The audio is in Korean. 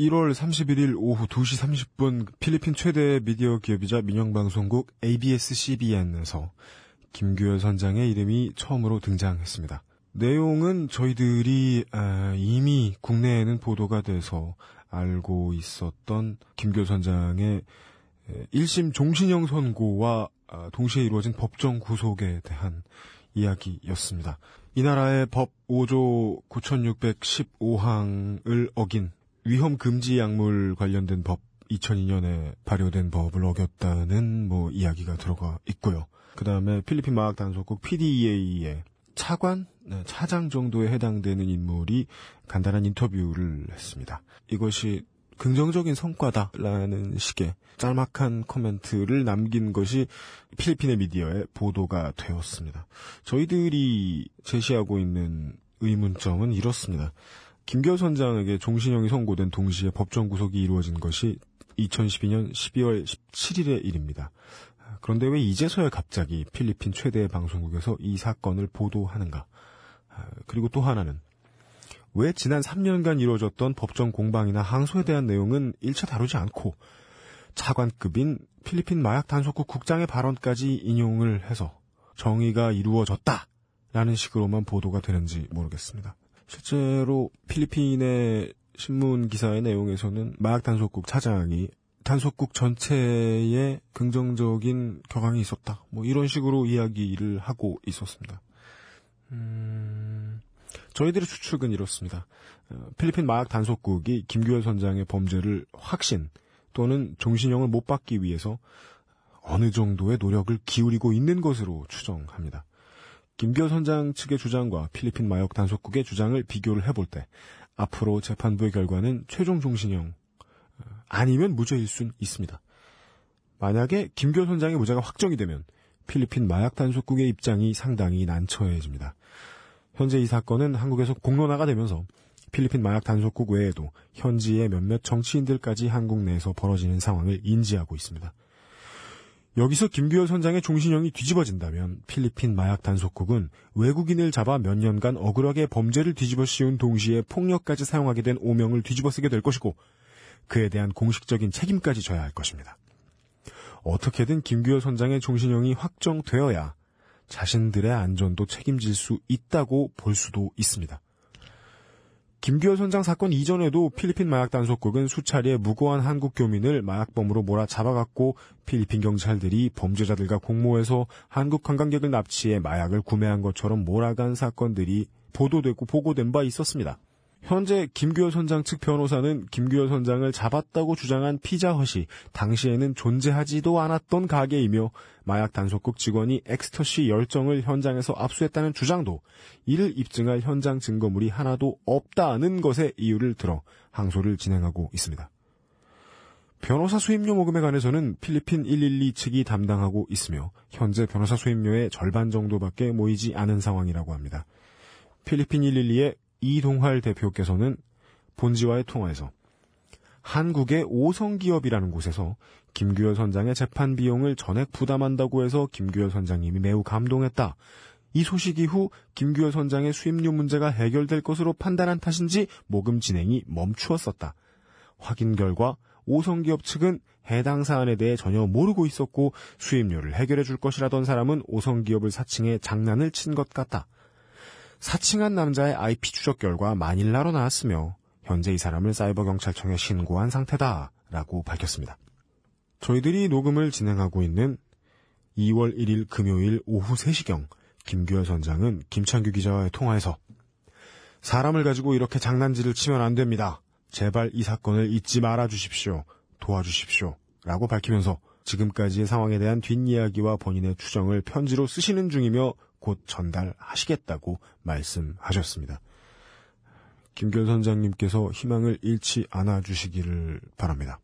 1월 31일 오후 2시 30분 필리핀 최대 미디어 기업이자 민영방송국 ABS-CBN에서 김규열 선장의 이름이 처음으로 등장했습니다. 내용은 저희들이 아, 이미 국내에는 보도가 돼서 알고 있었던 김규열 선장의 1심 종신형 선고와 아, 동시에 이루어진 법정 구속에 대한 이야기였습니다. 이 나라의 법 5조 9615항을 어긴 위험 금지 약물 관련된 법 2002년에 발효된 법을 어겼다는 뭐 이야기가 들어가 있고요. 그 다음에 필리핀 마약 단속국 PDEA의 차관, 네, 차장 정도에 해당되는 인물이 간단한 인터뷰를 했습니다. 이것이 긍정적인 성과다라는 식의 짤막한 코멘트를 남긴 것이 필리핀의 미디어에 보도가 되었습니다. 저희들이 제시하고 있는 의문점은 이렇습니다. 김결 선장에게 종신형이 선고된 동시에 법정 구속이 이루어진 것이 2012년 12월 17일의 일입니다. 그런데 왜 이제서야 갑자기 필리핀 최대 방송국에서 이 사건을 보도하는가? 그리고 또 하나는 왜 지난 3년간 이루어졌던 법정 공방이나 항소에 대한 내용은 일체 다루지 않고 차관급인 필리핀 마약 단속국 국장의 발언까지 인용을 해서 정의가 이루어졌다라는 식으로만 보도가 되는지 모르겠습니다. 실제로 필리핀의 신문 기사의 내용에서는 마약 단속국 차장이 단속국 전체에 긍정적인 격앙이 있었다. 뭐 이런 식으로 이야기를 하고 있었습니다. 음, 저희들의 추측은 이렇습니다. 어, 필리핀 마약 단속국이 김규열 선장의 범죄를 확신 또는 종신형을 못 받기 위해서 어느 정도의 노력을 기울이고 있는 것으로 추정합니다. 김규열 선장 측의 주장과 필리핀 마약 단속국의 주장을 비교를 해볼 때 앞으로 재판부의 결과는 최종 종신형 어, 아니면 무죄일 순 있습니다. 만약에 김규열 선장의 무죄가 확정이 되면 필리핀 마약 단속국의 입장이 상당히 난처해집니다. 현재 이 사건은 한국에서 공론화가 되면서 필리핀 마약 단속국 외에도 현지의 몇몇 정치인들까지 한국 내에서 벌어지는 상황을 인지하고 있습니다. 여기서 김규열 선장의 종신형이 뒤집어진다면 필리핀 마약 단속국은 외국인을 잡아 몇 년간 억울하게 범죄를 뒤집어 씌운 동시에 폭력까지 사용하게 된 오명을 뒤집어 쓰게 될 것이고 그에 대한 공식적인 책임까지 져야 할 것입니다. 어떻게든 김규열 선장의 종신형이 확정되어야 자신들의 안전도 책임질 수 있다고 볼 수도 있습니다. 김규열 선장 사건 이전에도 필리핀 마약 단속국은 수차례 무고한 한국 교민을 마약범으로 몰아 잡아갔고 필리핀 경찰들이 범죄자들과 공모해서 한국 관광객을 납치해 마약을 구매한 것처럼 몰아간 사건들이 보도되고 보고된 바 있었습니다. 현재 김규열 선장 측 변호사는 김규열 선장을 잡았다고 주장한 피자헛이 당시에는 존재하지도 않았던 가게이며 마약 단속국 직원이 엑스터시 열정을 현장에서 압수했다는 주장도 이를 입증할 현장 증거물이 하나도 없다는 것에 이유를 들어 항소를 진행하고 있습니다. 변호사 수임료 모금에 관해서는 필리핀 112 측이 담당하고 있으며 현재 변호사 수임료의 절반 정도밖에 모이지 않은 상황이라고 합니다. 필리핀 112의 이동활 대표께서는 본지와의 통화에서 한국의 오성기업이라는 곳에서 김규열 선장의 재판 비용을 전액 부담한다고 해서 김규열 선장님이 매우 감동했다. 이 소식 이후 김규열 선장의 수임료 문제가 해결될 것으로 판단한 탓인지 모금 진행이 멈추었었다. 확인 결과 오성기업 측은 해당 사안에 대해 전혀 모르고 있었고 수임료를 해결해 줄 것이라던 사람은 오성기업을 사칭해 장난을 친 것 같다. 사칭한 남자의 IP 추적 결과 마닐라로 나왔으며 현재 이 사람을 사이버 경찰청에 신고한 상태다라고 밝혔습니다. 저희들이 녹음을 진행하고 있는 2월 1일 금요일 오후 3시경 김규열 선장은 김창규 기자와의 통화에서 사람을 가지고 이렇게 장난질을 치면 안 됩니다. 제발 이 사건을 잊지 말아 주십시오. 도와주십시오. 라고 밝히면서 지금까지의 상황에 대한 뒷이야기와 본인의 추정을 편지로 쓰시는 중이며 곧 전달하시겠다고 말씀하셨습니다. 김결 선장님께서 희망을 잃지 않아 주시기를 바랍니다.